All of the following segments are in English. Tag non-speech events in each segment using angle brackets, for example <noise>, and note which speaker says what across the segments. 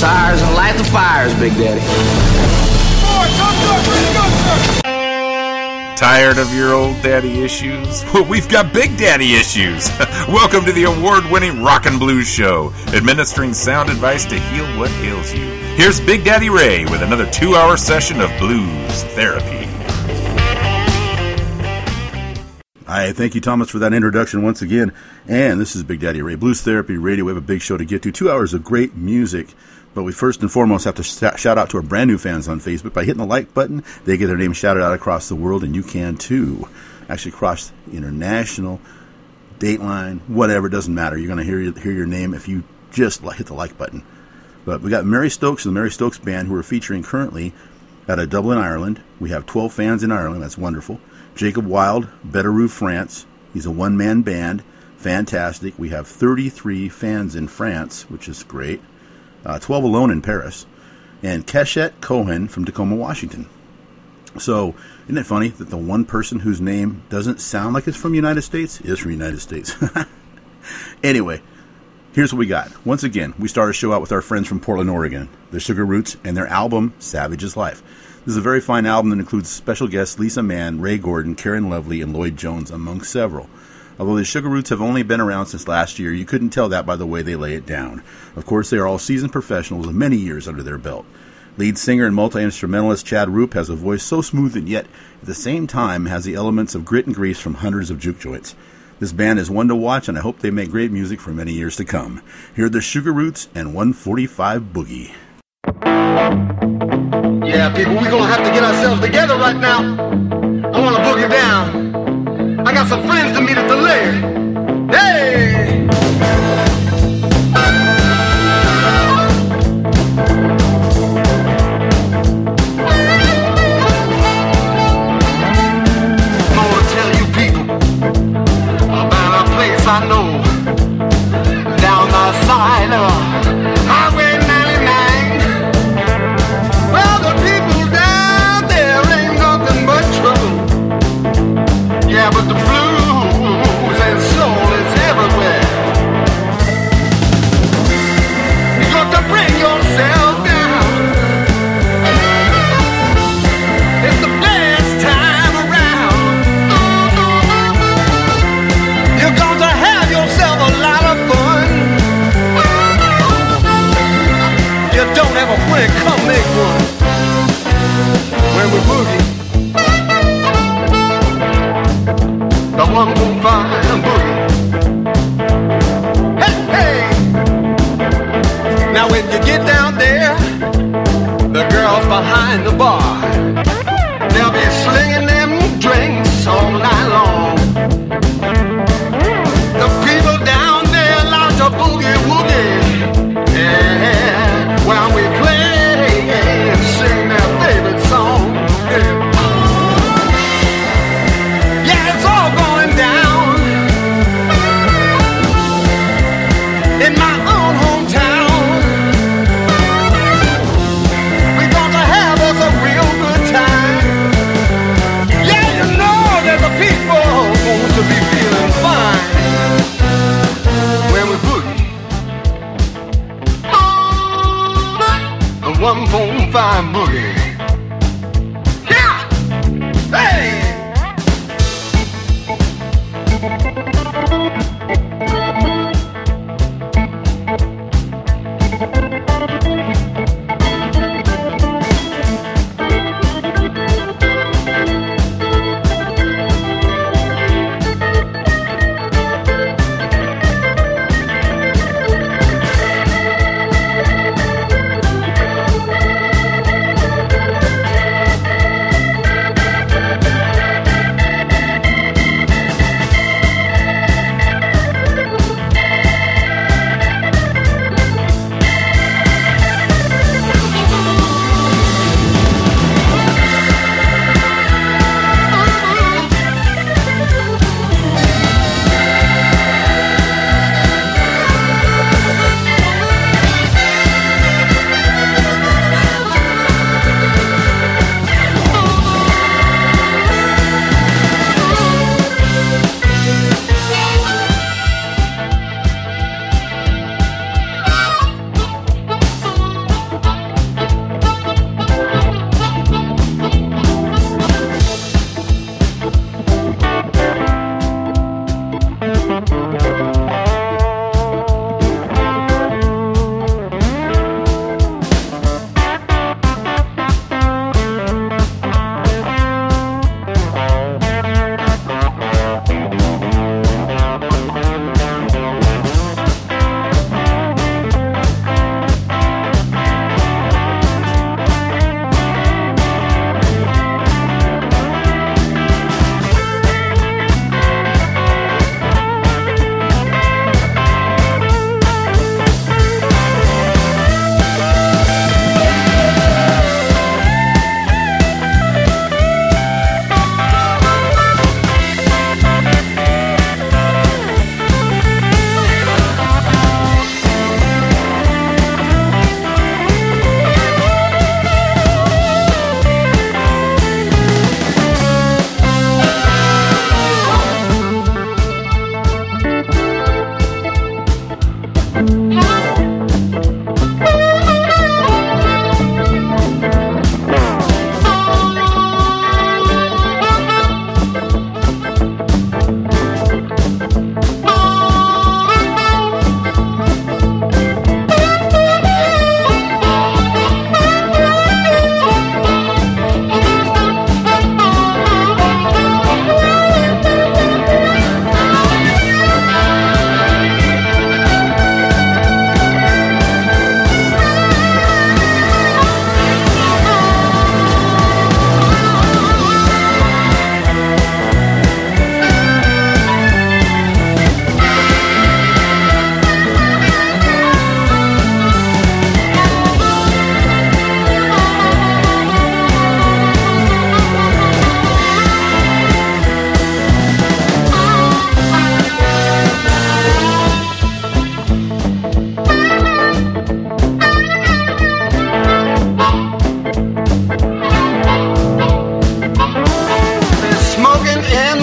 Speaker 1: tires and light the fires, Big Daddy.
Speaker 2: Tired of your old daddy issues? <laughs> Well, we've got big daddy issues. <laughs> Welcome to the award winning Rock and Blues Show, administering sound advice to heal what ails you. Here's Big Daddy Ray with another two hour session of blues therapy.
Speaker 3: Hi, thank you, Thomas, for that introduction once again. And this is Big Daddy Ray, Blues Therapy Radio. We have a big show to get to, two hours of great music. But we first and foremost have to shout out to our brand new fans on Facebook. By hitting the like button, they get their name shouted out across the world, and you can too. Actually, across international, Dateline, whatever, doesn't matter. You're going to hear, hear your name if you just hit the like button. But we got Mary Stokes and the Mary Stokes Band, who are featuring currently out of Dublin, Ireland. We have 12 fans in Ireland. That's wonderful. Jacob Wild, Betterou, France. He's a one man band. Fantastic. We have 33 fans in France, which is great. Uh, 12 alone in Paris. And Keshet Cohen from Tacoma, Washington. So, isn't it funny that the one person whose name doesn't sound like it's from the United States is from the United States? <laughs> anyway, here's what we got. Once again, we start a show out with our friends from Portland, Oregon, the Sugar Roots, and their album, Savage Life. This is a very fine album that includes special guests Lisa Mann, Ray Gordon, Karen Lovely, and Lloyd Jones, among several. Although the Sugar Roots have only been around since last year, you couldn't tell that by the way they lay it down. Of course, they are all seasoned professionals with many years under their belt. Lead singer and multi instrumentalist Chad Roop has a voice so smooth and yet, at the same time, has the elements of grit and grease from hundreds of juke joints. This band is one to watch, and I hope they make great music for many years to come. Here are the Sugar Roots and 145 Boogie.
Speaker 4: Yeah, people, we're gonna have to get ourselves together right now. I wanna boogie down. I got some friends to meet at the lake. When we boogie, the one who find boogie. Hey, hey! Now when you get down there, the girls behind the bar,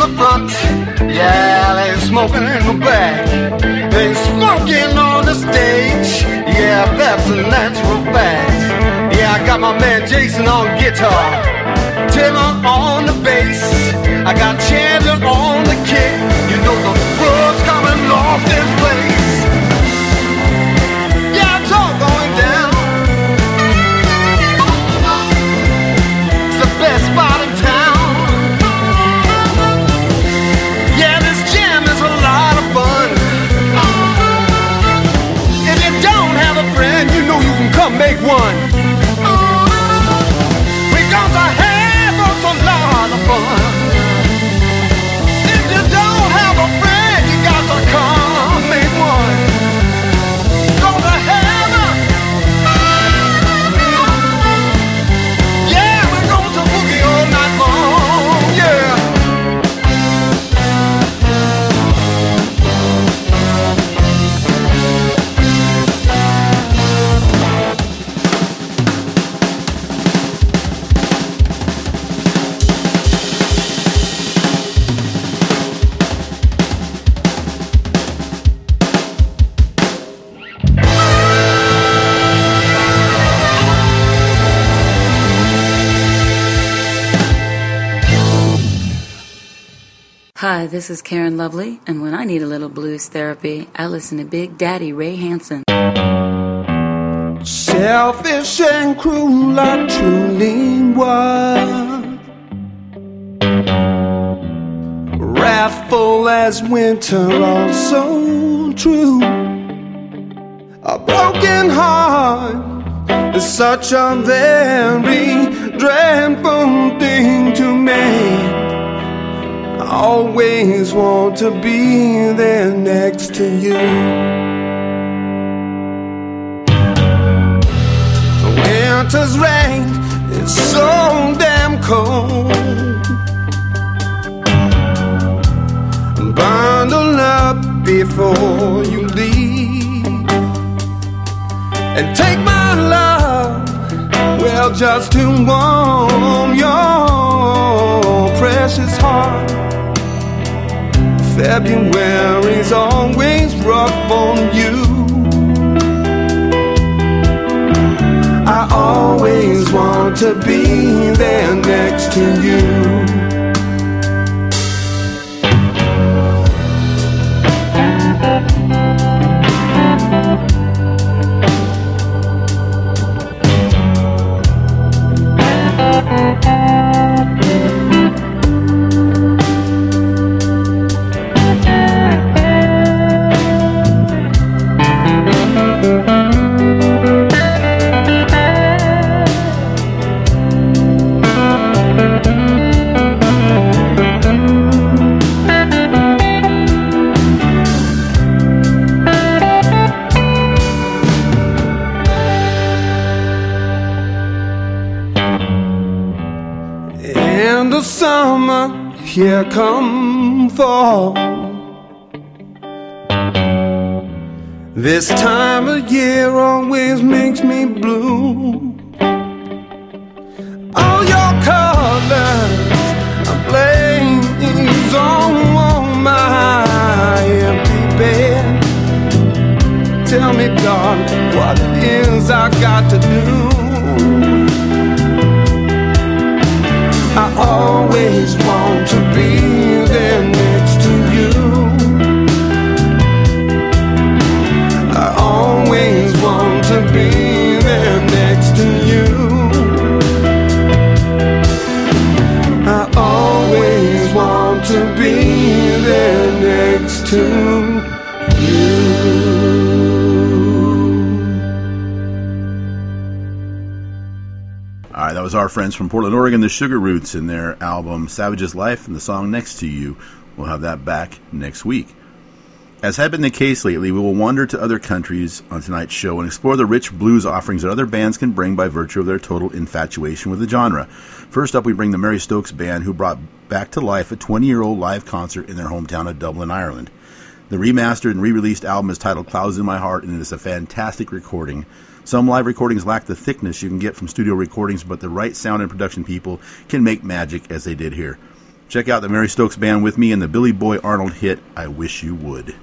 Speaker 4: the front. Yeah, they smoking in the back. They smoking on the stage. Yeah, that's a natural fact. Yeah, I got my man Jason on guitar. Taylor on the bass. I got Chandler on the kick. This is
Speaker 5: Karen Lovely, and when I need a little blues therapy, I listen to Big Daddy Ray Hansen.
Speaker 6: Selfish and cruel, I truly was. Wrathful as winter, also true. A broken heart is such a very dreadful thing to me. Always want to be there next to you. Winter's rain is so damn cold. Bundle up before you leave. And take my love, well, just to warm your precious heart. February's always rough on you. I always want to be there next to you. Here come fall. This time of year always makes me blue. All your colors are blaze on my empty bed. Tell me, darling, what it is I got to do.
Speaker 3: Friends from Portland, Oregon, the Sugar Roots, in their album Savage's Life and the song Next to You. We'll have that back next week. As had been the case lately, we will wander to other countries on tonight's show and explore the rich blues offerings that other bands can bring by virtue of their total infatuation with the genre. First up, we bring the Mary Stokes Band, who brought back to life a 20 year old live concert in their hometown of Dublin, Ireland. The remastered and re released album is titled Clouds in My Heart, and it is a fantastic recording. Some live recordings lack the thickness you can get from studio recordings, but the right sound and production people can make magic as they did here.
Speaker 7: Check out the Mary Stokes Band with me and the Billy Boy Arnold hit, I Wish You Would.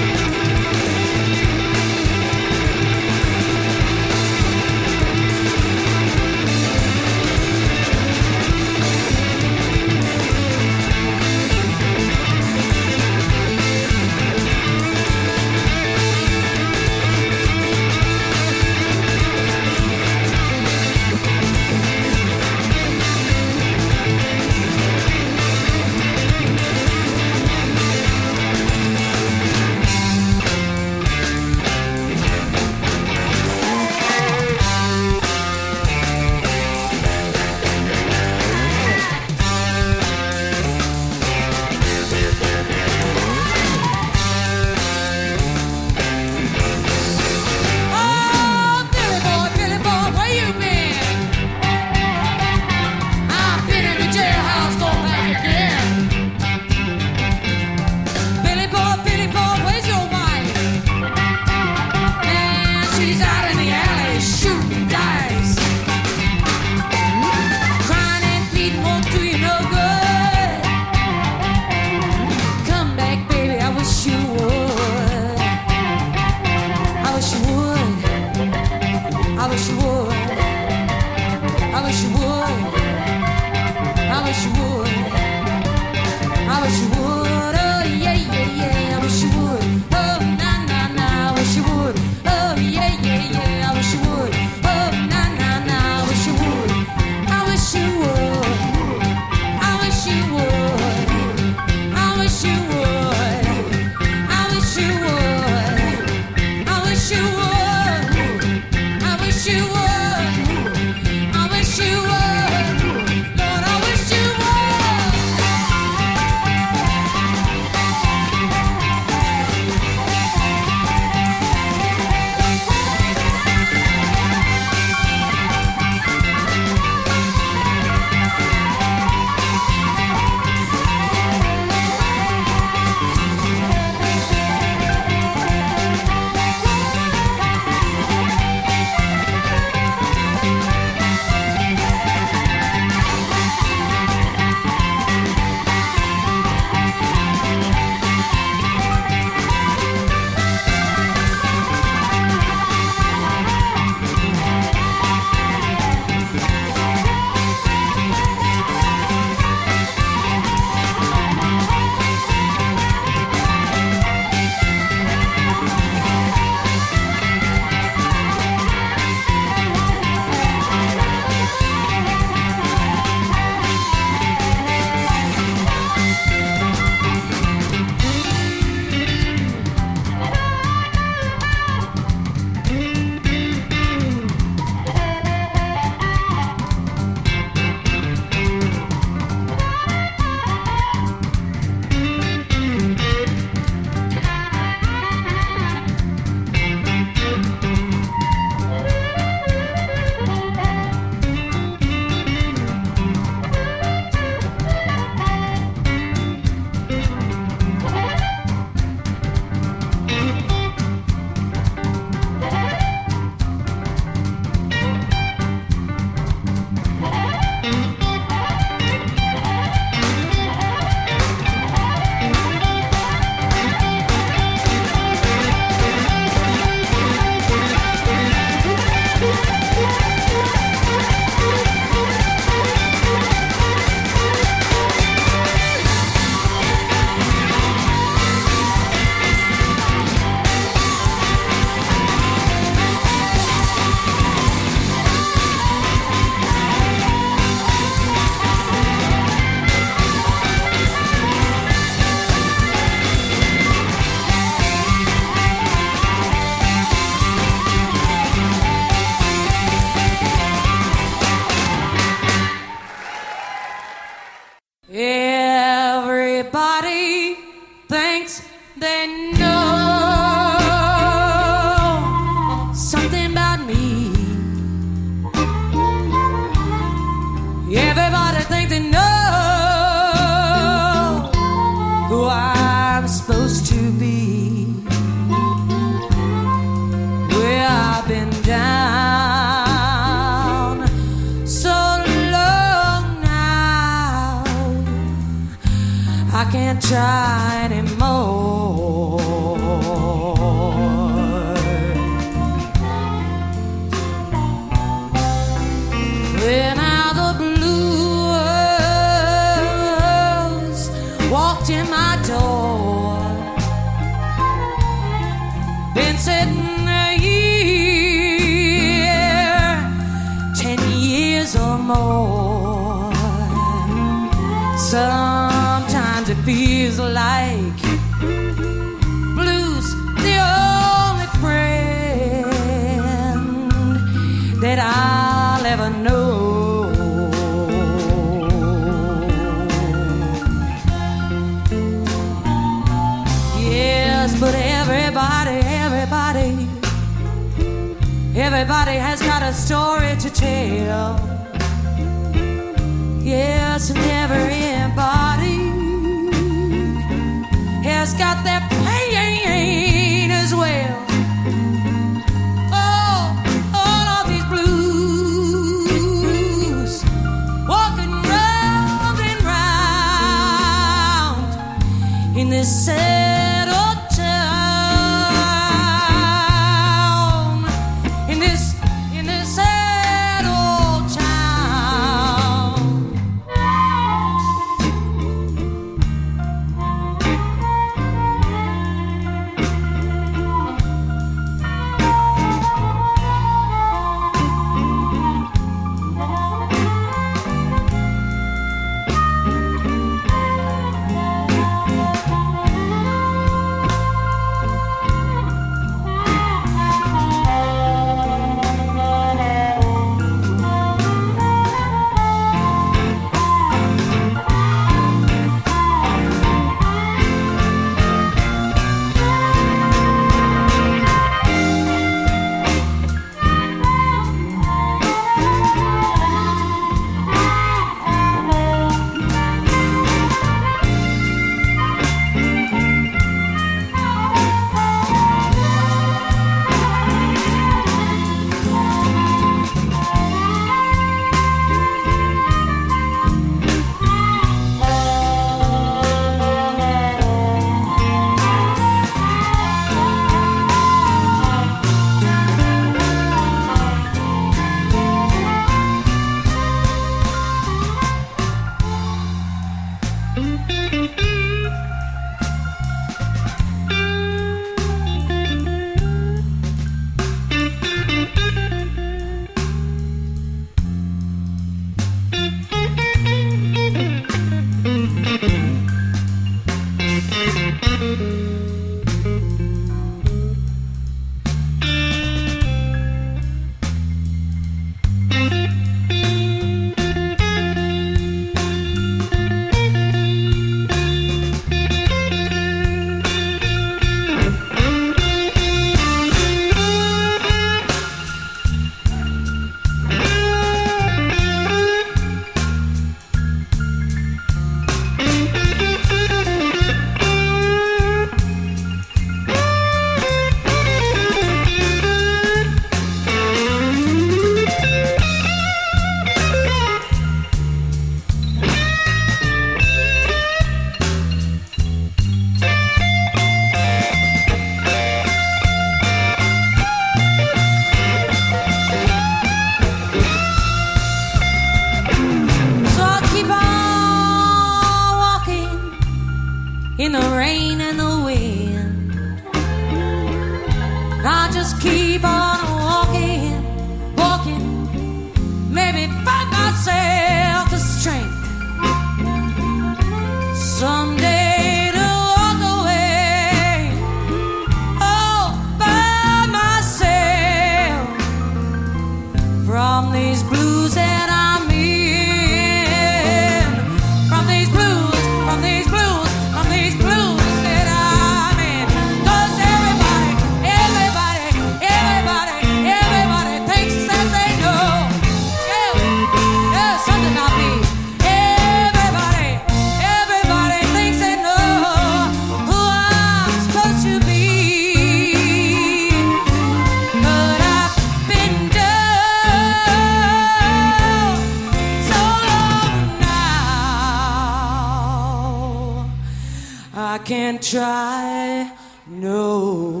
Speaker 8: can't
Speaker 7: try, no.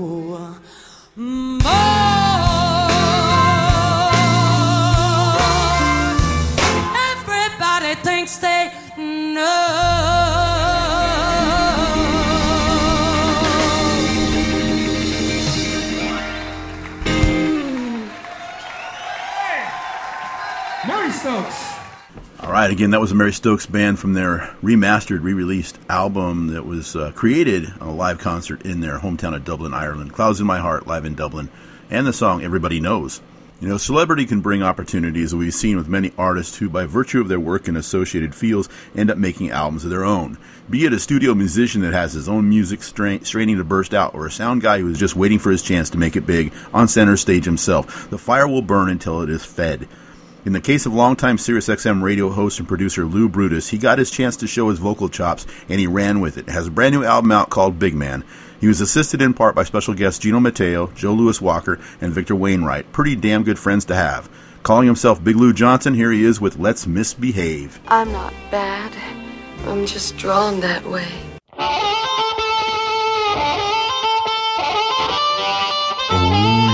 Speaker 3: All right, again, that was the Mary Stokes Band from their remastered, re released album that was uh, created on a live concert in their hometown of Dublin, Ireland. Clouds in My Heart, live in Dublin, and the song Everybody Knows. You know, celebrity can bring opportunities that we've seen with many artists who, by virtue of their work in associated fields, end up making albums of their own. Be it a studio musician that has his own music strain, straining to burst out, or a sound guy who is just waiting for his chance to make it big on center stage himself, the fire will burn until it is fed. In the case of longtime SiriusXM radio host and producer Lou Brutus, he got his chance to show his vocal chops and he ran with it. Has a brand new album out called Big Man. He was assisted in part by special guests Gino Mateo, Joe Louis Walker, and Victor Wainwright. Pretty damn good friends to have. Calling himself Big Lou Johnson, here he is with Let's Misbehave.
Speaker 9: I'm not bad. I'm just drawn that way.
Speaker 10: She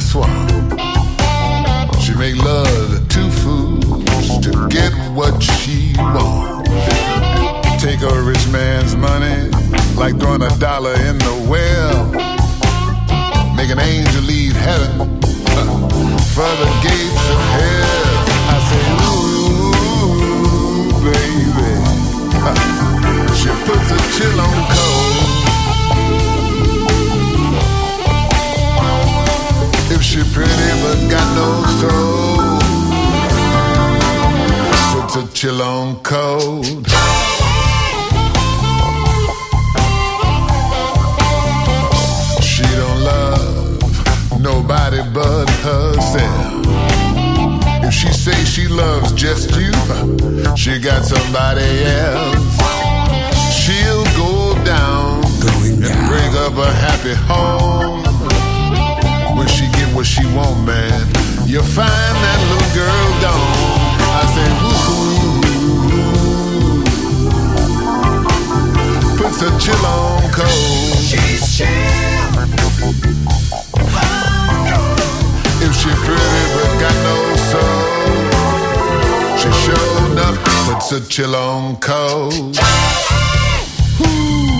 Speaker 10: the. She make love to two fools to get what she wants. Take a rich man's money like throwing a dollar in the well. Make an angel leave heaven <laughs> for the gates of hell. I say, ooh, baby. <laughs> She puts a chill on cold. If she pretty but got no soul, puts a chill on cold. She don't love nobody but herself. If she say she loves just you, she got somebody else. She'll go down and break up a happy home when she get what she want, man. You'll find that little girl gone. I say, woo puts a chill on cold. She's chill. If she pretty but got no soul, she sure enough puts a chill on cold. She's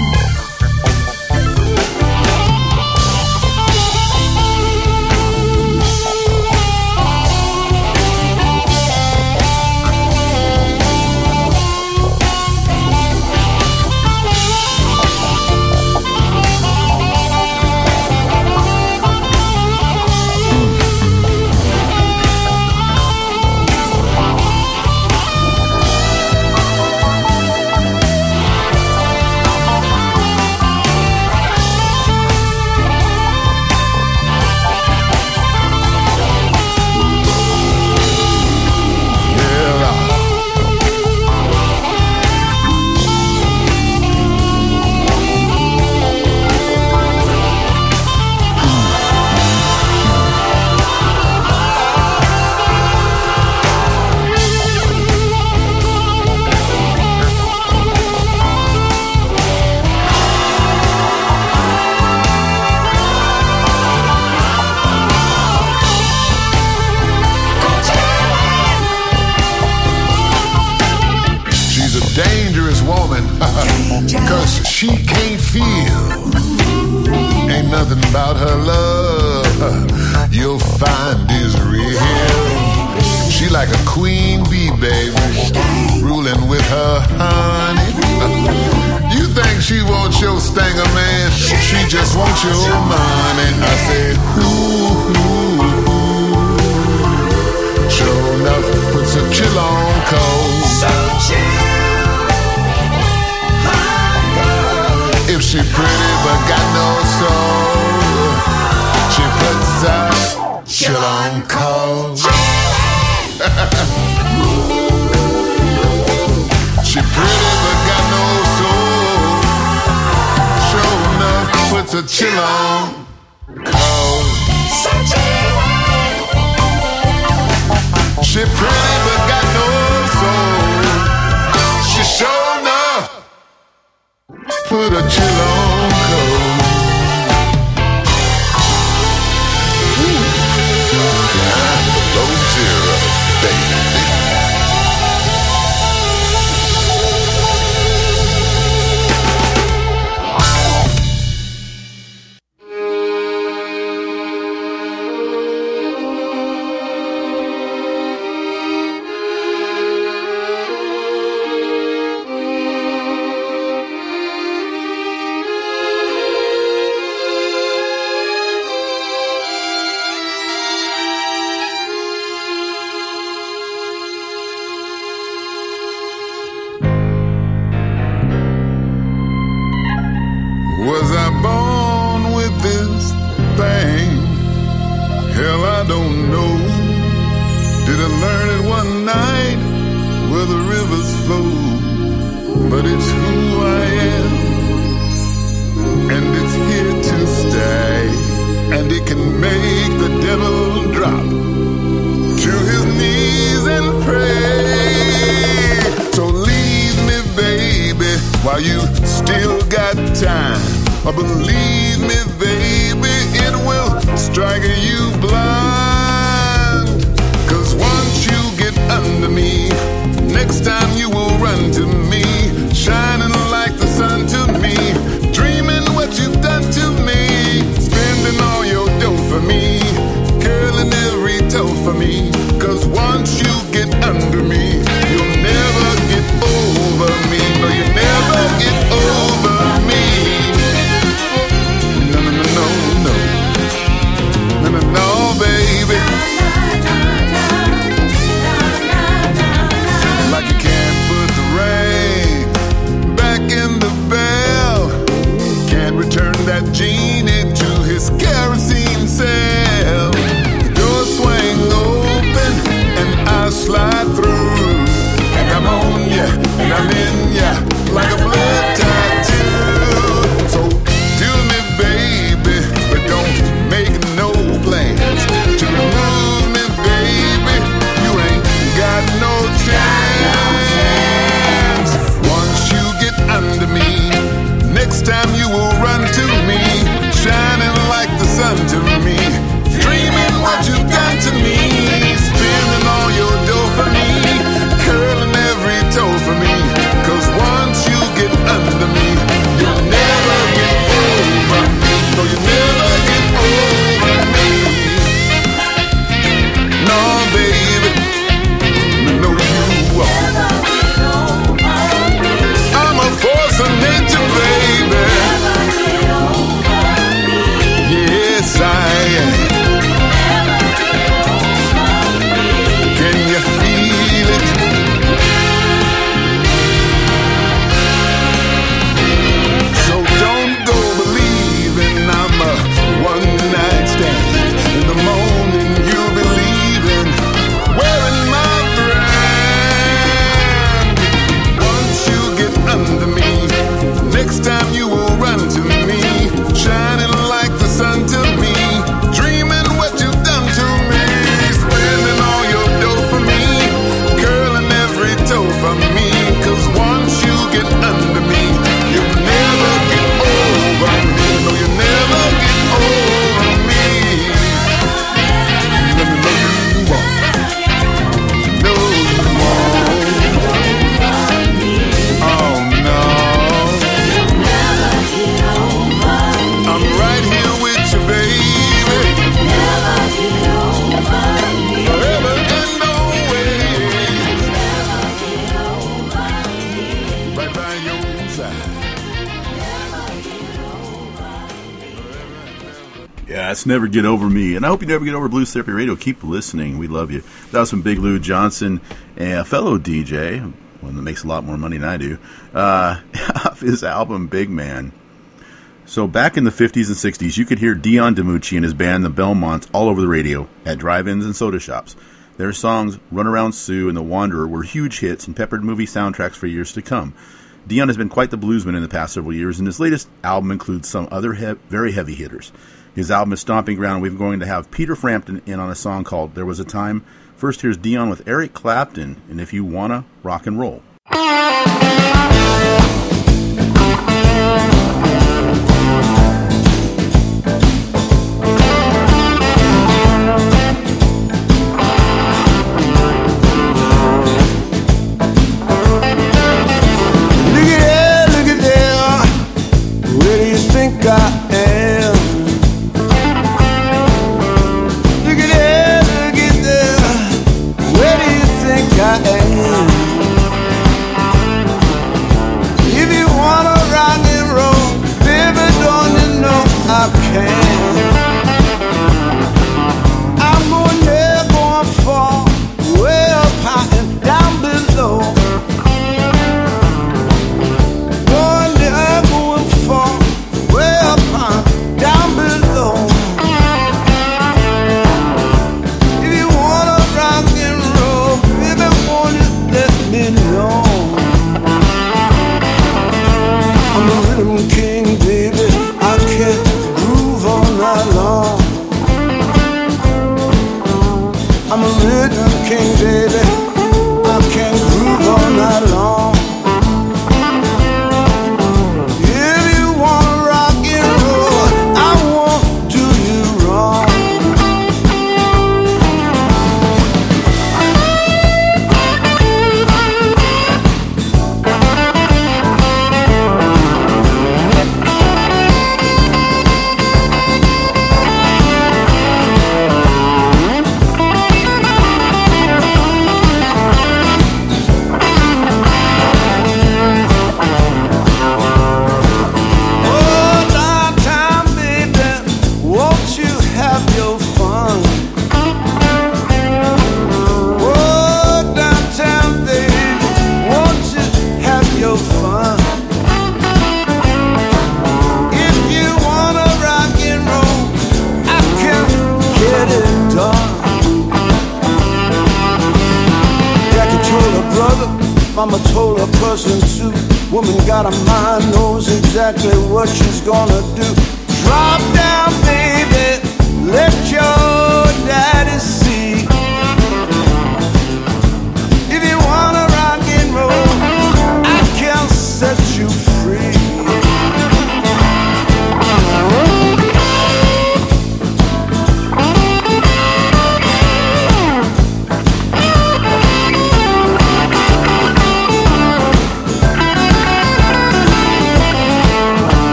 Speaker 10: never get over me, and I
Speaker 3: hope you never get over Blues Therapy Radio. Keep listening, we love you. That was from Big Llou Johnson, a fellow DJ, one that makes a lot more money than I do. Uh, <laughs> off his album Big Man.
Speaker 6: So back in the 50s and 60s, you could hear Dion DiMucci and his band, the Belmonts, all over the radio, at drive-ins and soda shops. Their songs, Run Around Sue and The Wanderer, were huge hits and peppered movie soundtracks for years to come. Dion has been quite the bluesman in the past several years, and his latest album includes some other he- very heavy hitters. His album is Stomping Ground. We're going to have Peter Frampton in on a song called There Was a Time. First, here's Dion with Eric Clapton, and If You Wanna Rock and Roll.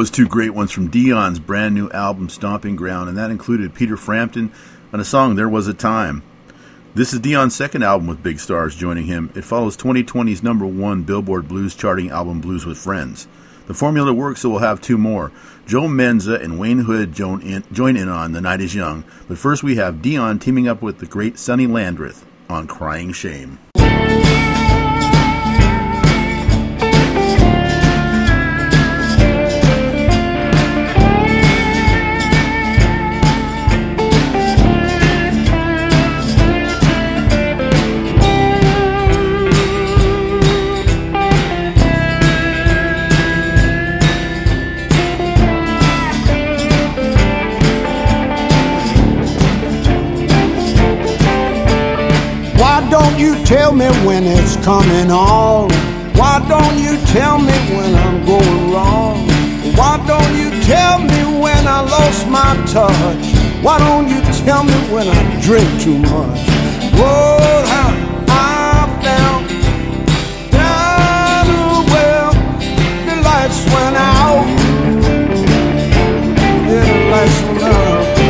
Speaker 6: Was
Speaker 3: two great ones from Dion's brand new album, Stomping Ground, and that included Peter Frampton on a song, There Was a Time. This is Dion's second album with big stars joining him. It follows 2020's number one Billboard Blues charting album, Blues with Friends. The formula works, so we'll have two more. Joe Menza and Wayne Hood join in, join in on The Night is Young. But first, we have Dion teaming up with the great Sonny Landreth on Crying Shame.
Speaker 6: You tell me when it's coming on? Why don't you tell me when I'm going wrong? Why don't you tell me when I lost my touch? Why don't you tell me when I drink too much? Whoa, how I felt down the well, the lights went out. Yeah, the lights went out.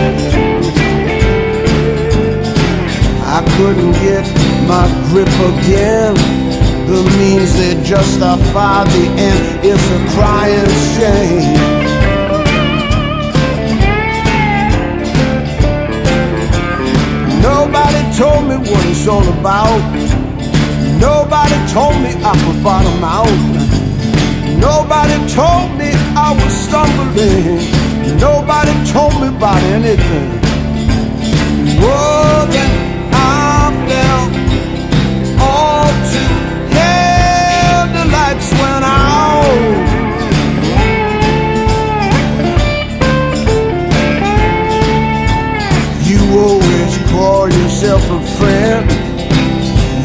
Speaker 6: I couldn't get my grip again. The means that justify the end is a crying shame. Nobody told me what it's all about. Nobody told me I could bottom out. Nobody told me I was stumbling. Nobody told me about anything. Whoa, lights went out. You always call yourself a friend.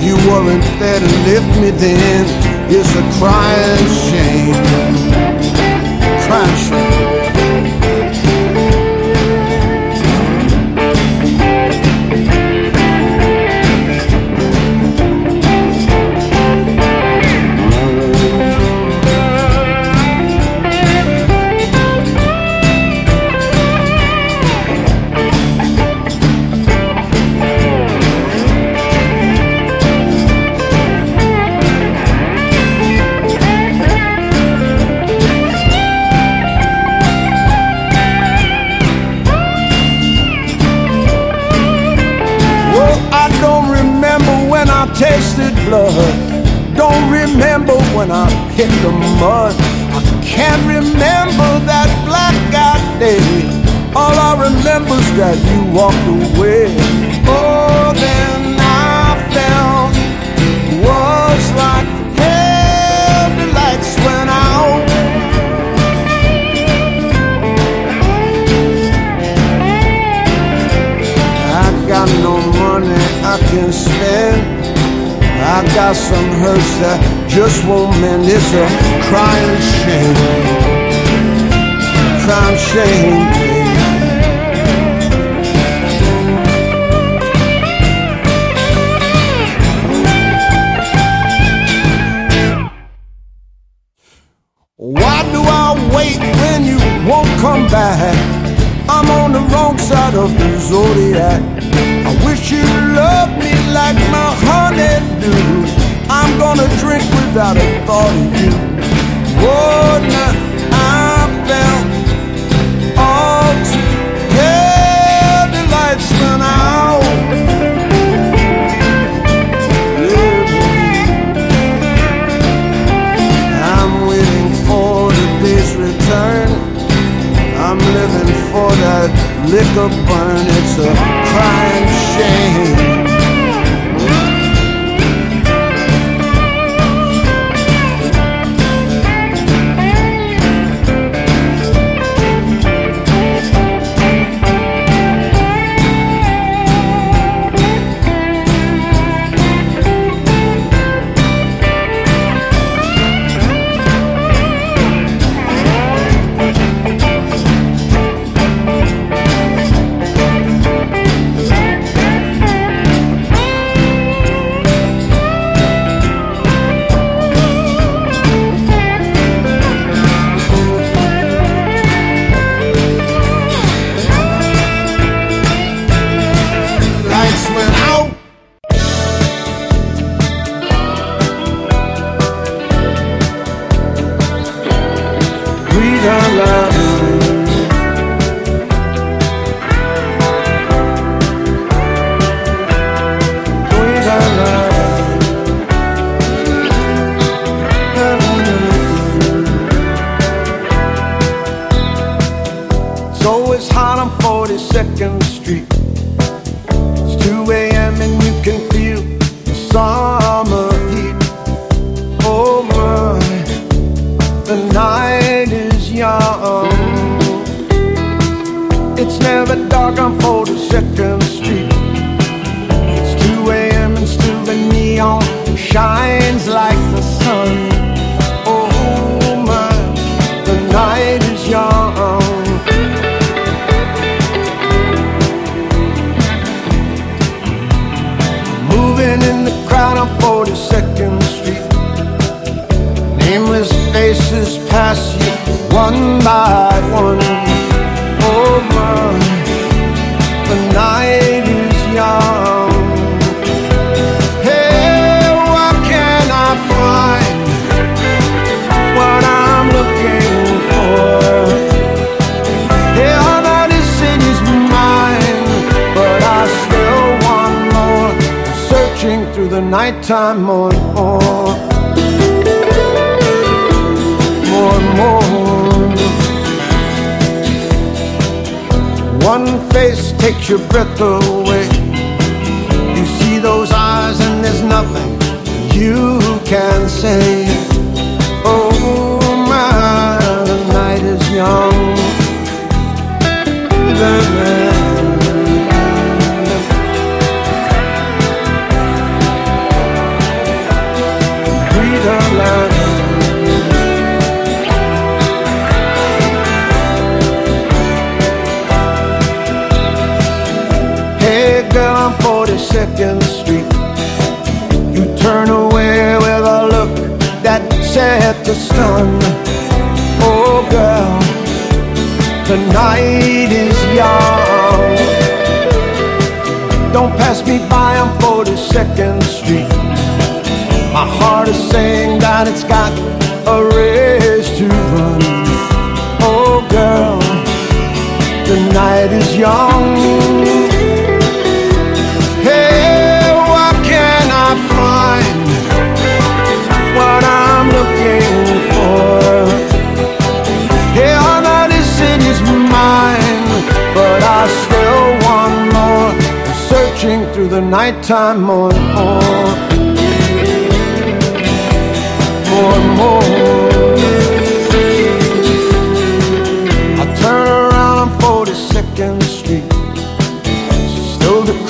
Speaker 6: You weren't there to lift me then. It's a crying shame. Crying shame. Don't remember when I hit the mud. I can't remember that blackout day. All I remember is that you walked away. Oh, then I got some hurts that just won't mend. It's a crying shame. Crying shame.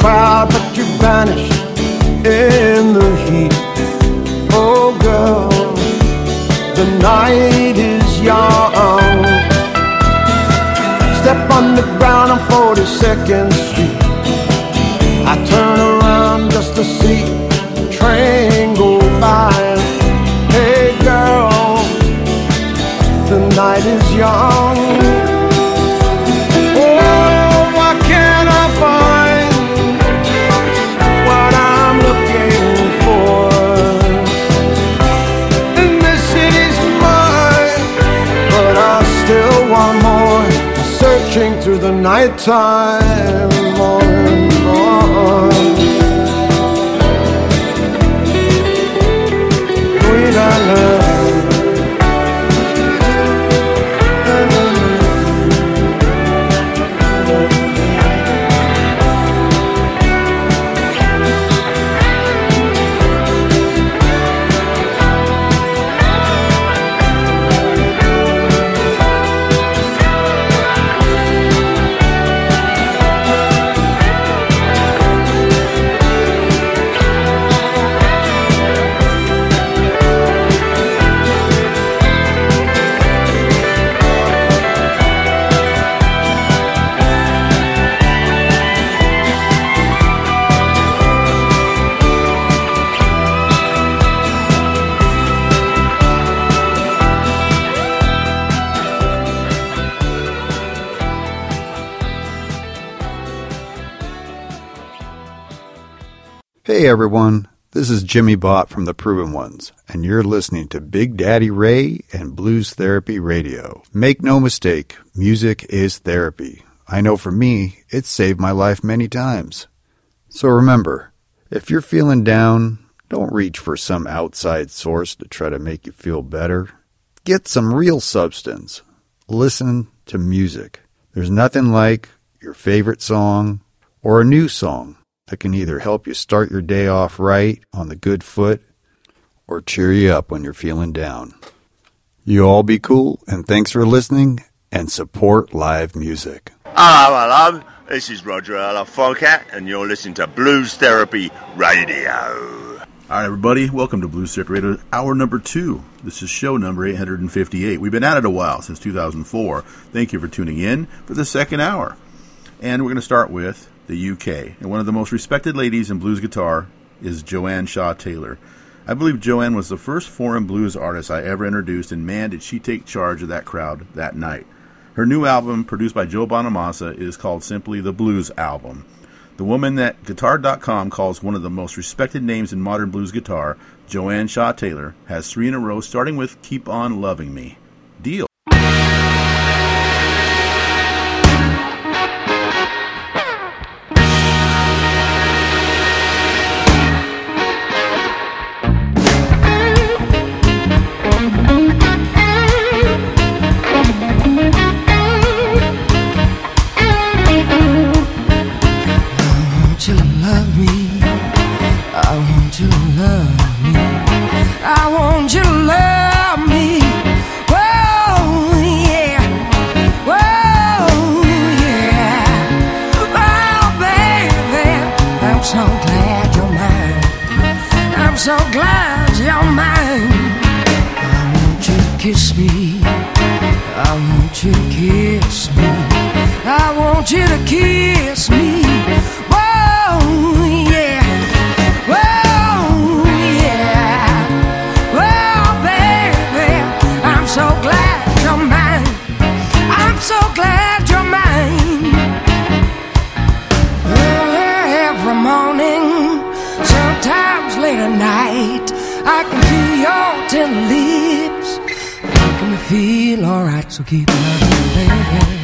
Speaker 6: crowd, but you vanish. nighttime.
Speaker 11: everyone. This is Jimi Bott from The Proven Ones, and you're listening to Big Daddy Ray and Blues Therapy Radio. Make no mistake, music is therapy. I know for me, it saved my life many times. So remember, if you're feeling down, don't reach for some outside source to try to make you feel better. Get some real substance. Listen to music. There's nothing like your favorite song or a new song that can either help you start your day off right on the good foot or cheer you up when you're feeling down. You all be cool, and thanks for listening and support live music.
Speaker 12: Hello, hello. This is Roger Ella Folcat, and you're listening to Blues Therapy Radio.
Speaker 3: All right, everybody, welcome to Blues Therapy Radio, hour number two. This is show number 858. We've been at it a while, since 2004. Thank you for tuning in for the second hour. And we're going to start with the UK. And one of the most respected ladies in blues guitar is Joanne Shaw Taylor. I believe Joanne was the first foreign blues artist I ever introduced, and man, did she take charge of that crowd that night. Her new album, produced by Joe Bonamassa, is called simply The Blues Album. The woman that Guitar.com calls one of the most respected names in modern blues guitar, Joanne Shaw Taylor, has three in a row, starting with Keep On Loving Me.
Speaker 13: So glad you're mine. I'm so glad you're mine. I want you to kiss me. I want you to kiss me. I want you to kiss me. I can feel your tender lips making me feel alright. So keep loving baby.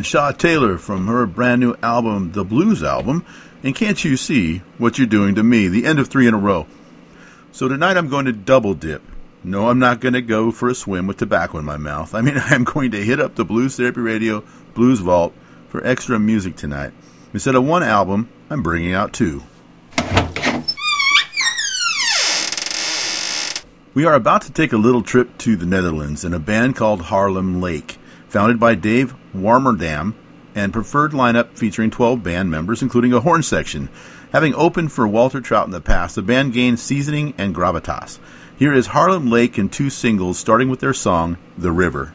Speaker 3: Joanne Shaw Taylor from her brand new album, The Blues Album. And can't you see what you're doing to me? The end of three in a row. So tonight I'm going to double dip. No, I'm not going to go for a swim with tobacco in my mouth. I mean, <laughs> I'm going to hit up the Blues Therapy Radio Blues Vault for extra music tonight. Instead of one album, I'm bringing out two. We are about to take a little trip to the Netherlands in a band called Harlem Lake, founded by Dave Warmerdam, and preferred lineup featuring 12 band members, including a horn section. Having opened for Walter Trout in the past, the band gained seasoning and gravitas. Here is Harlem Lake and two singles, starting with their song, The River.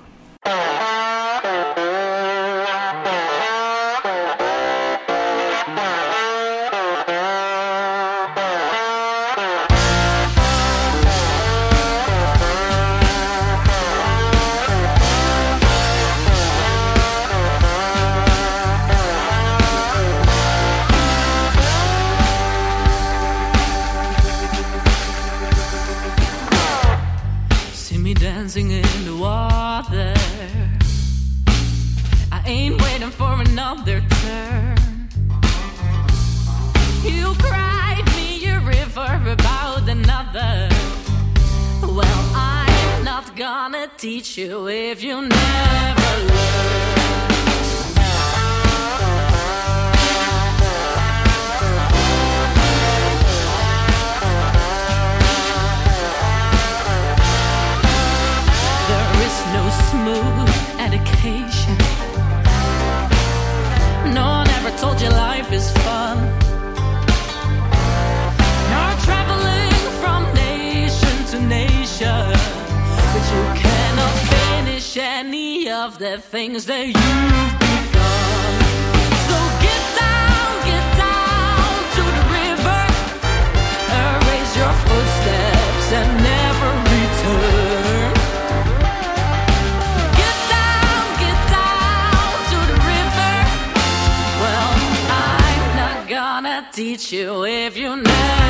Speaker 14: teach you if you never learn?
Speaker 15: There is no smooth education. No one ever told you life is fun. of the things that you've become. So get down, get down to the river, erase your footsteps and never return. Get down, get down to the river. Well, I'm not gonna teach you if you never.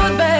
Speaker 3: goodbye.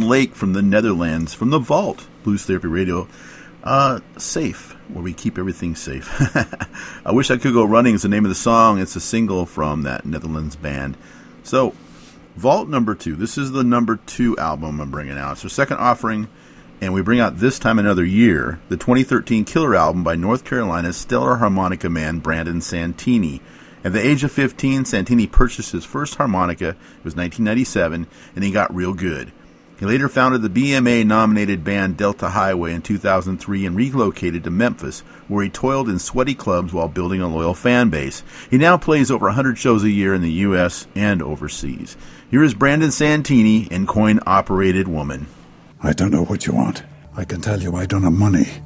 Speaker 3: Lake from the Netherlands, from the Vault, Blues Therapy Radio. Uh, safe, where we keep everything safe. <laughs> I wish I could go running is the name of the song. It's a single from that Netherlands band. So, Vault number two. This is the number two album I'm bringing out. Our second offering, and we bring out this time another year the 2013 Killer album by North Carolina's stellar harmonica man Brandon Santini. At the age of 15, Santini purchased his first harmonica. It was 1997, and he got real good. He later founded the BMA nominated band Delta Highway in 2003 and relocated to Memphis, where he toiled in sweaty clubs while building a loyal fan base. He now plays over 100 shows a year in the U.S. and overseas. Here is Brandon Santini and Coin Operated Woman.
Speaker 16: I don't know what you want. I can tell you I don't have money.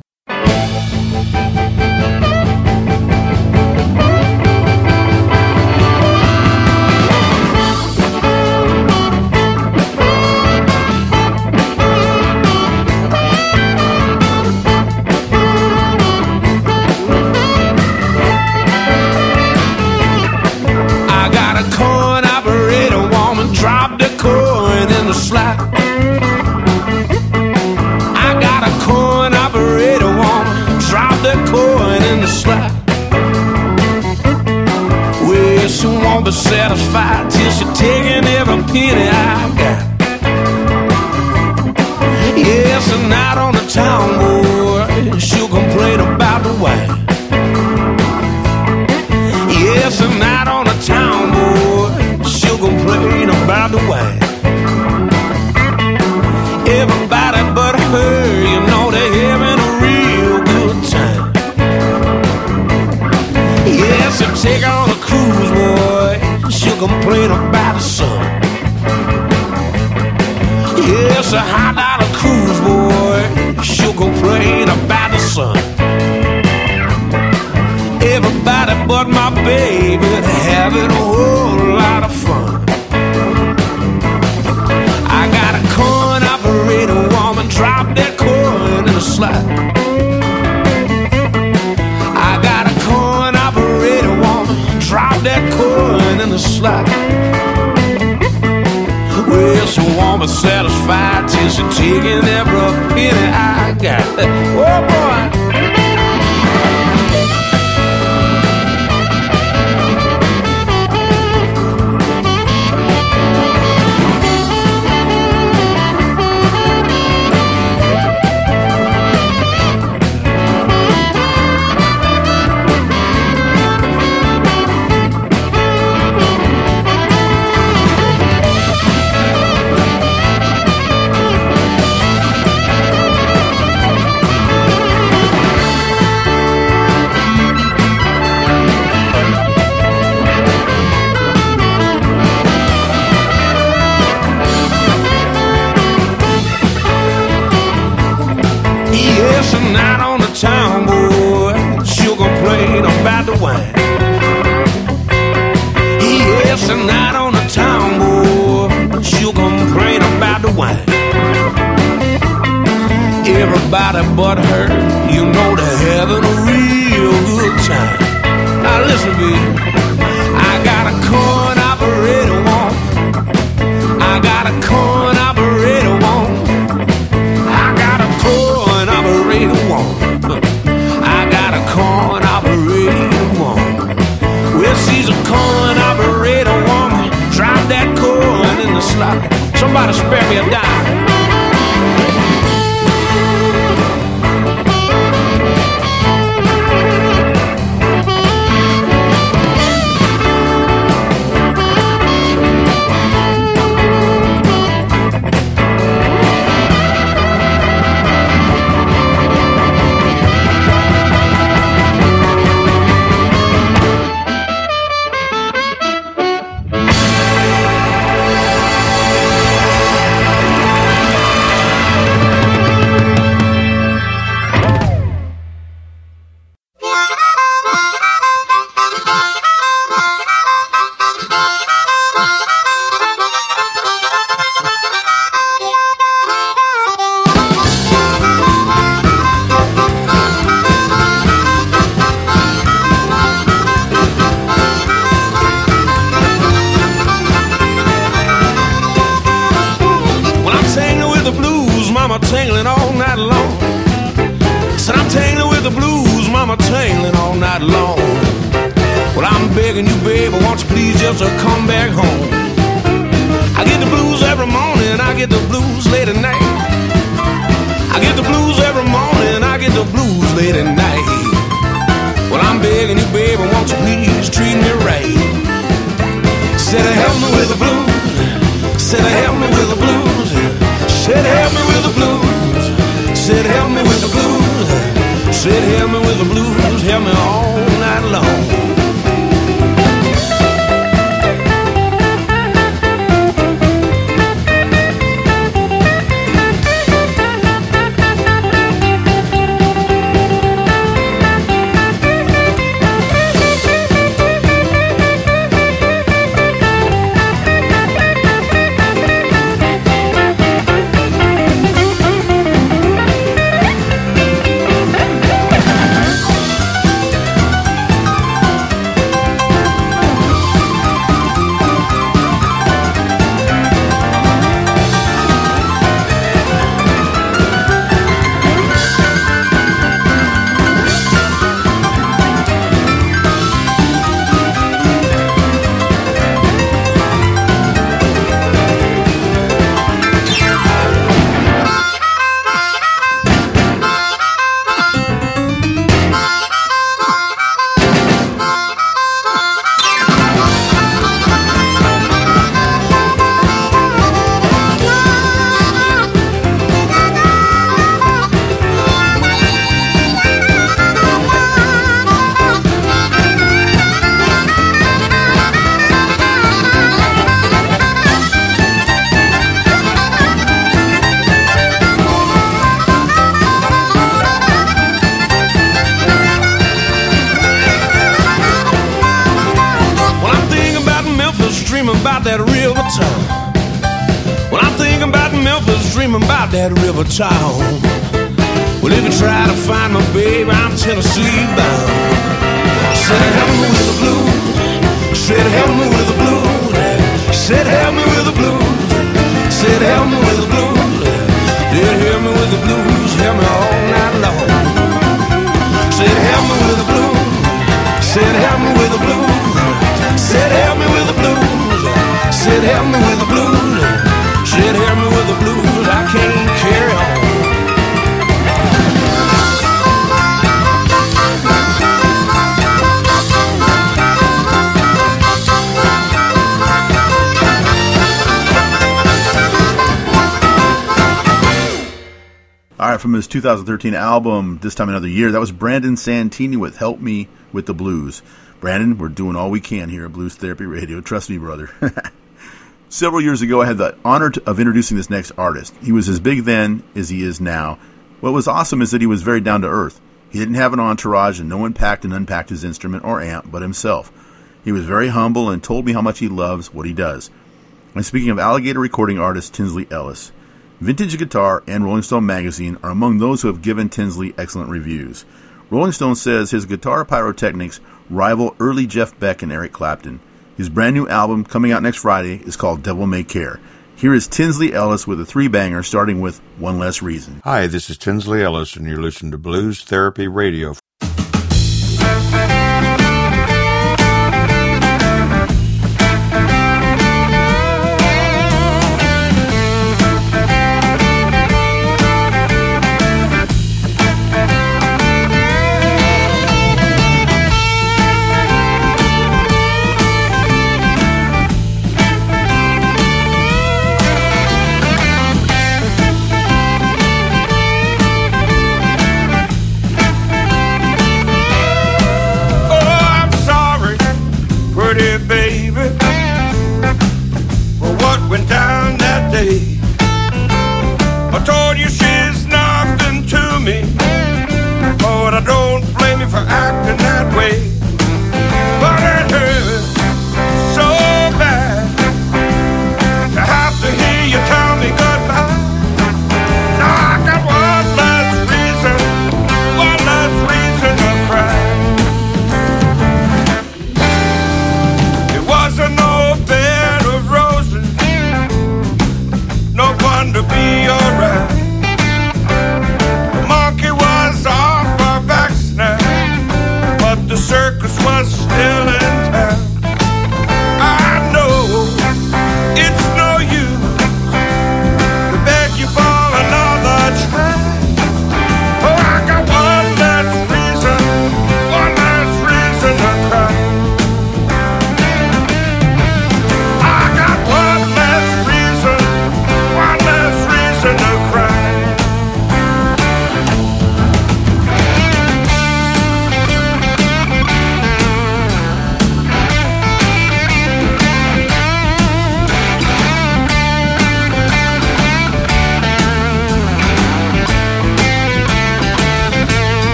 Speaker 17: Be satisfied till she taking every penny I got. Yes, and out on the town boy, she'll complain about the wife. Yes, and out on the town boy, she'll complain about the wife. Everybody but her, you know they're having a real good time. Yes, and take on complain about the sun. Yes, a high dollar cruise, boy, she'll complain about the sun. Everybody but my baby having a whole lot of fun. I got a coin operator woman, drop that coin in the slot. that coin in the slot. Well, so warm and satisfied, till she's taking every penny I got. <laughs> Oh boy. nobody but her. You know they're having a real good time. Now listen, baby, I got a coin operator on. I got a coin operator on. I got a coin operator on. I got a coin operator on. Well, she's a coin operator woman. Drop that coin in the slot. Somebody spare me a dime.
Speaker 3: His 2013 album, This Time Another Year, that was Brandon Santini with Help Me with the Blues. Brandon, we're doing all we can here at Blues Therapy Radio. Trust me, brother. <laughs> Several years ago, I had the honor of introducing this next artist. He was as big then as he is now. What was awesome is that he was very down to earth. He didn't have an entourage, and no one packed and unpacked his instrument or amp but himself. He was very humble and told me how much he loves what he does. And speaking of alligator recording artist Tinsley Ellis, Vintage Guitar and Rolling Stone magazine are among those who have given Tinsley excellent reviews. Rolling Stone says his guitar pyrotechnics rival early Jeff Beck and Eric Clapton. His brand new album coming out next Friday is called Devil May Care. Here is Tinsley Ellis with a three banger starting with One Less Reason.
Speaker 18: Hi, this is Tinsley Ellis, and you're listening to Blues Therapy Radio.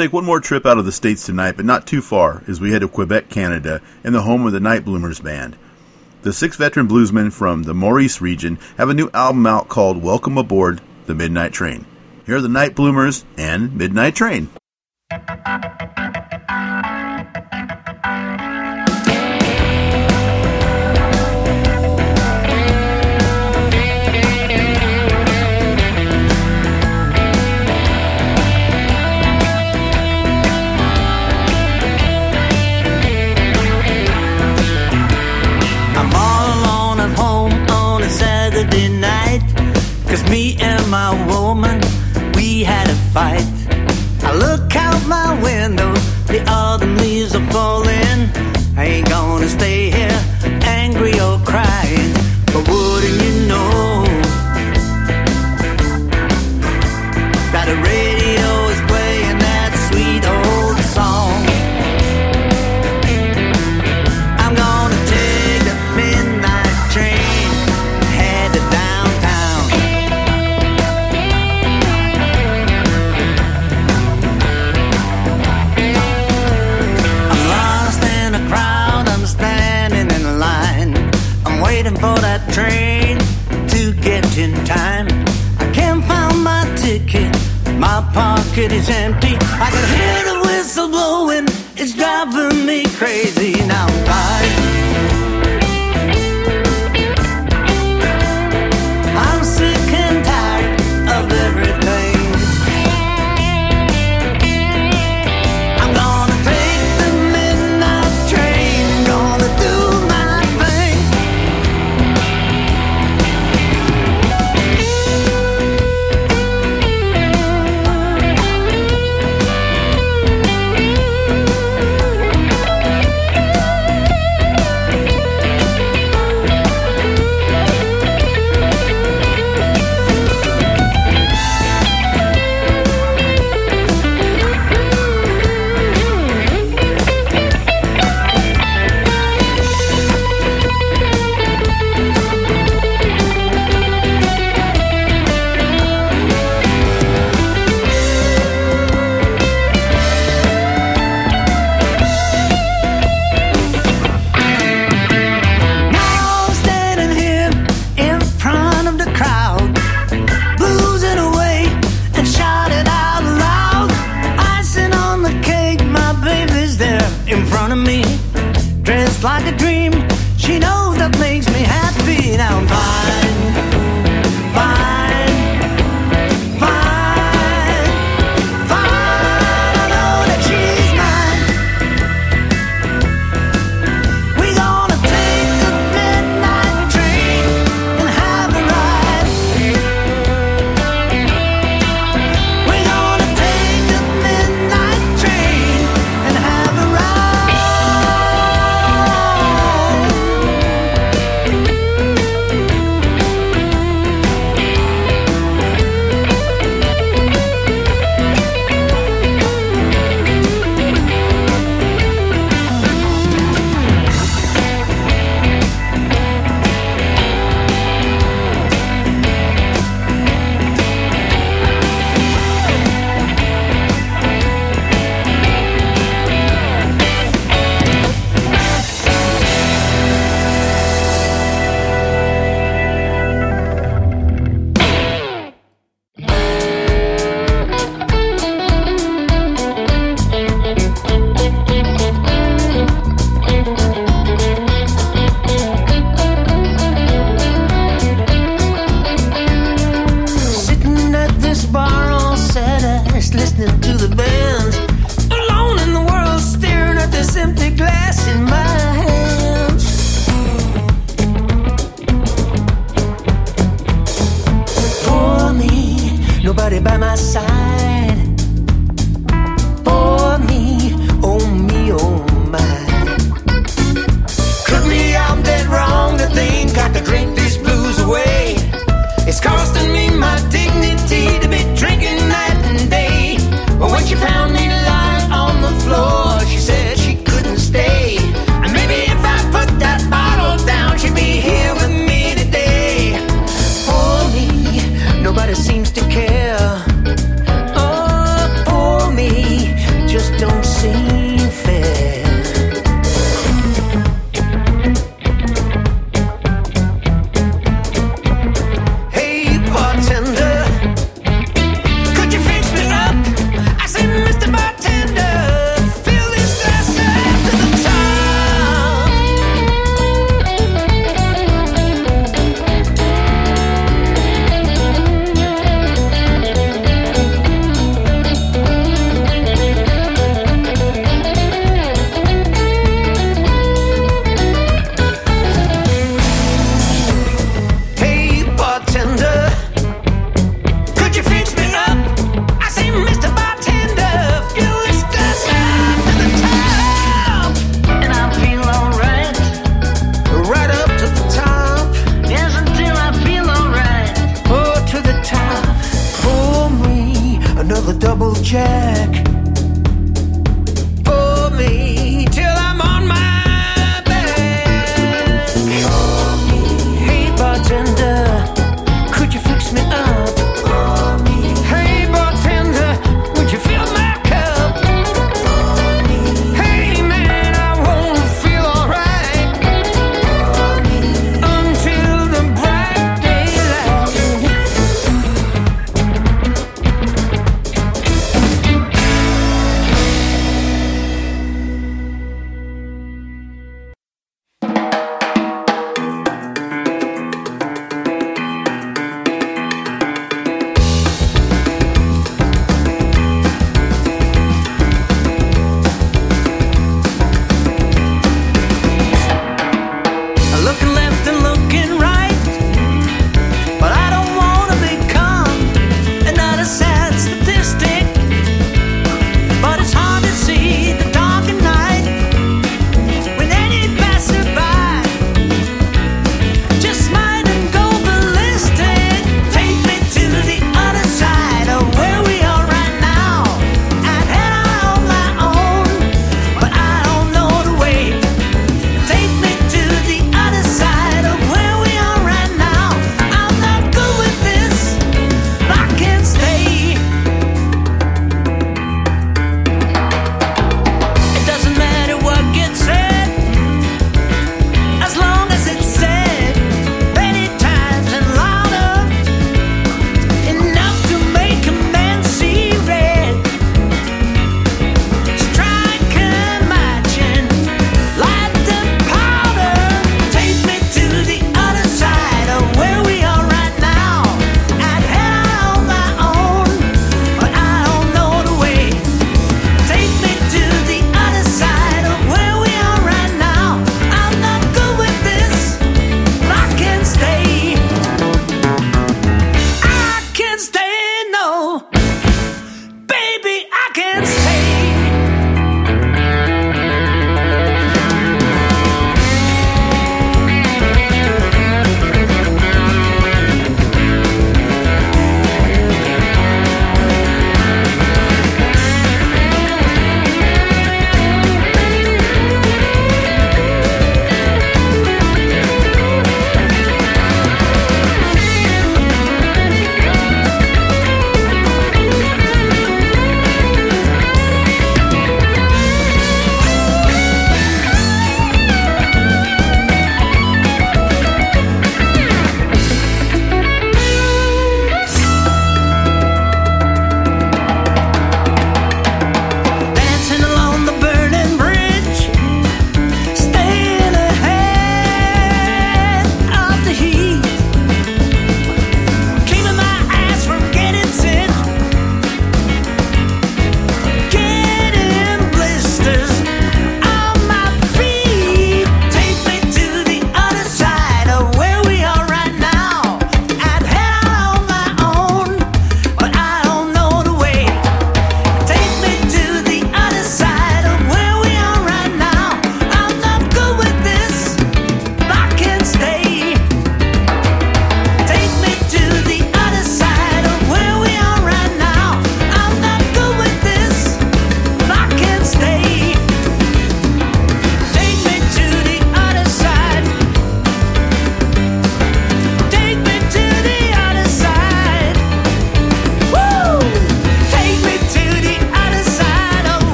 Speaker 4: take
Speaker 3: one more trip out of the States tonight, but not too far, as we head to Quebec, Canada, and the home of the Night Bloomers Band. The six veteran bluesmen from the Mauricie region have a new album out called Welcome Aboard the Midnight Train. Here are the Night Bloomers and Midnight Train.
Speaker 15: ain't gonna stay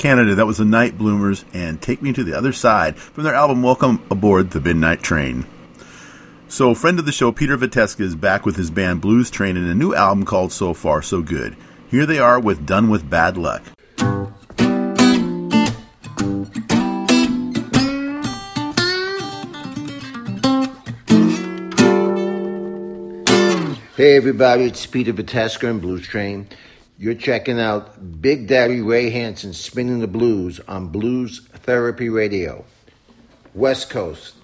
Speaker 3: Canada, that was the Night Bloomers and Take Me to the Other Side from their album Welcome Aboard the Midnight Train. So, friend of the show, Peter Veteska, is back with his band Blues Train in a new album called So Far So Good. Here they are with Done with Bad Luck.
Speaker 17: Hey everybody, it's Peter Veteska and Blues Train. You're checking out Big Daddy Ray Hansen spinning the blues on Blues Therapy Radio. West Coast.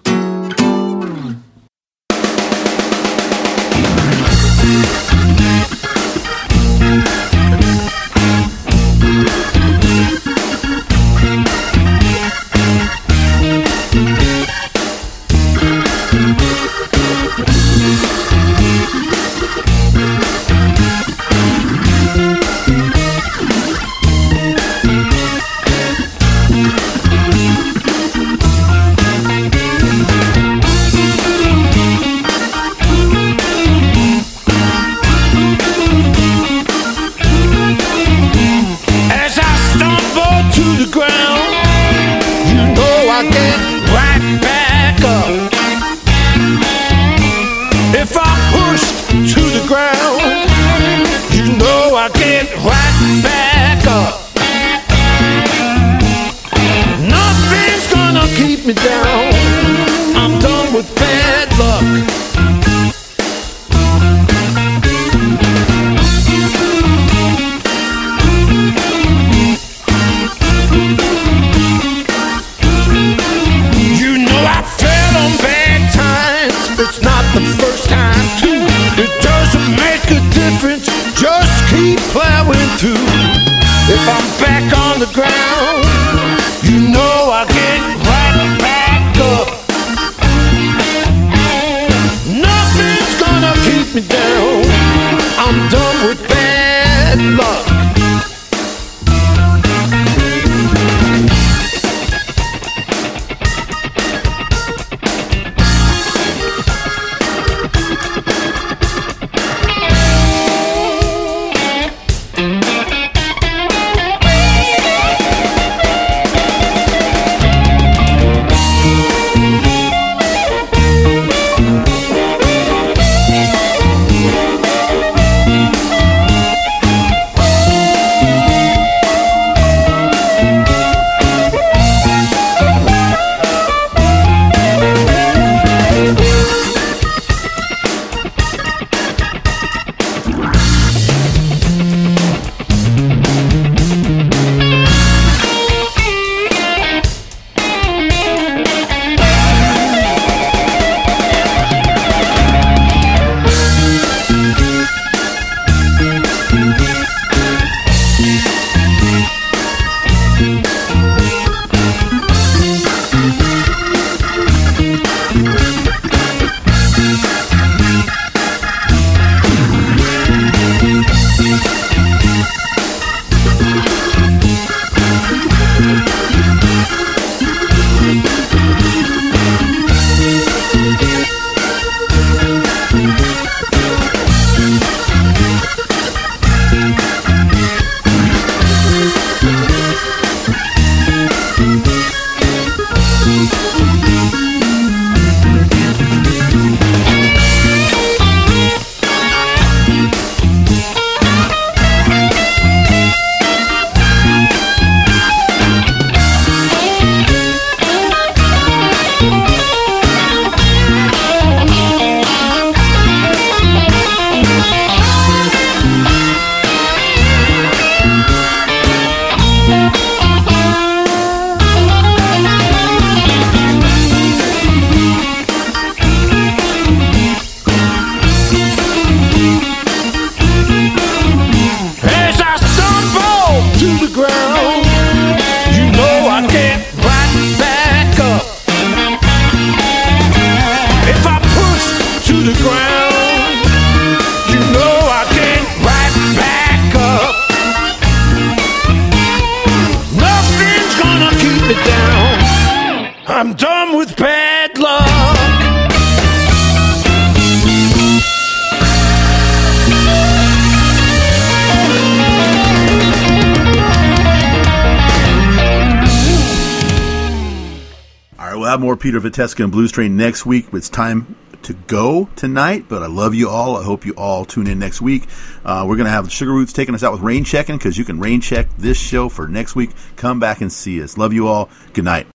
Speaker 3: Peter Veteska and Blues Train next week. It's time to go tonight, but I love you all. I hope you all tune in next week. Uh, we're going to have Sugar Roots taking us out with rain checking because you can rain check this show for next week. Come back and see us. Love you all. Good night.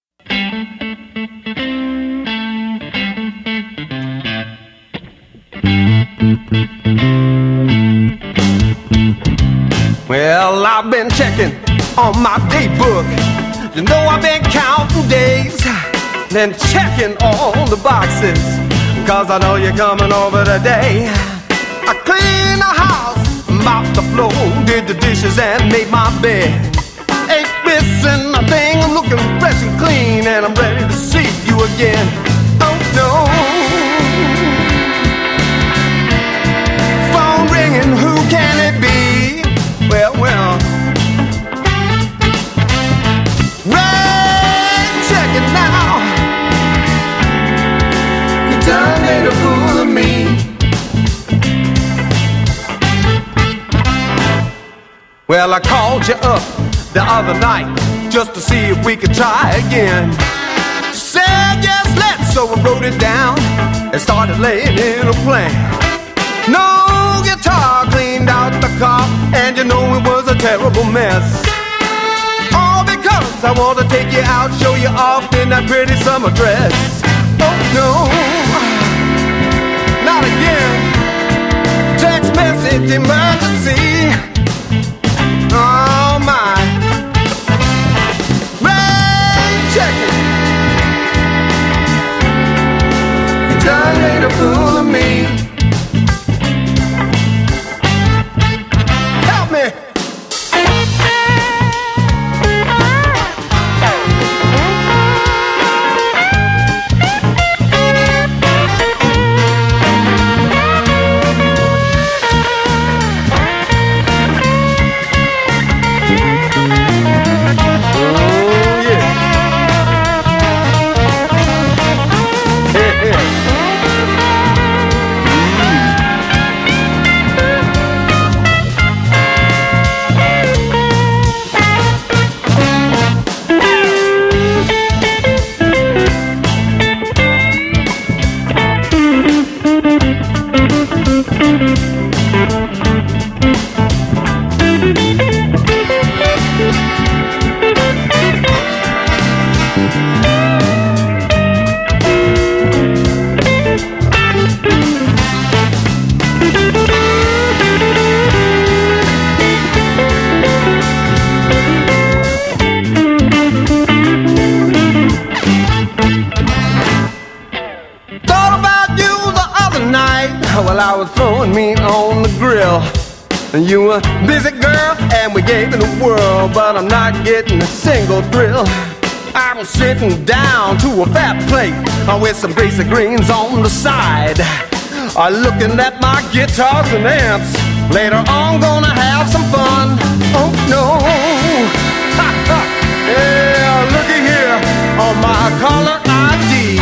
Speaker 6: Well, I've been checking on my day book. You know I've been counting days, then checking all the boxes. Cause I know you're coming over today. I cleaned the house, mopped the floor, did the dishes and made my bed. Ain't missing a thing, I'm looking fresh and clean and I'm ready to see you again. Oh no. Phone ringing, who can it be? Made a fool of me. Well, I called you up the other night just to see if we could try again. Said yes, let's, so I wrote it down and started laying in a plan. No guitar cleaned out the car, and you know it was a terrible mess. All because I want to take you out, show you off in that pretty summer dress. Oh no, not again. Text message emergency. Oh my. Rain check it. You done made a fool of me. Were busy, girl, and we gave it a whirl, but I'm not getting a single thrill. I'm sitting down to a fat plate uh, with some basic greens on the side. Uh, looking at my guitars and amps. Later on, gonna have some fun. Oh no! yeah, looky here on my caller ID.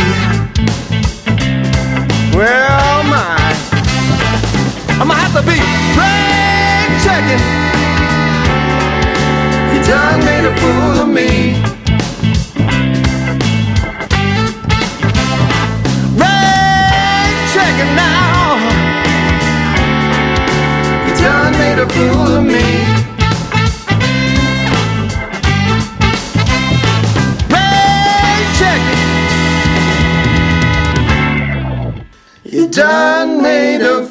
Speaker 6: Well, my, I'ma have to be rain checking. You done made a fool of me. Rain checking now. You done made a fool of me. Done made a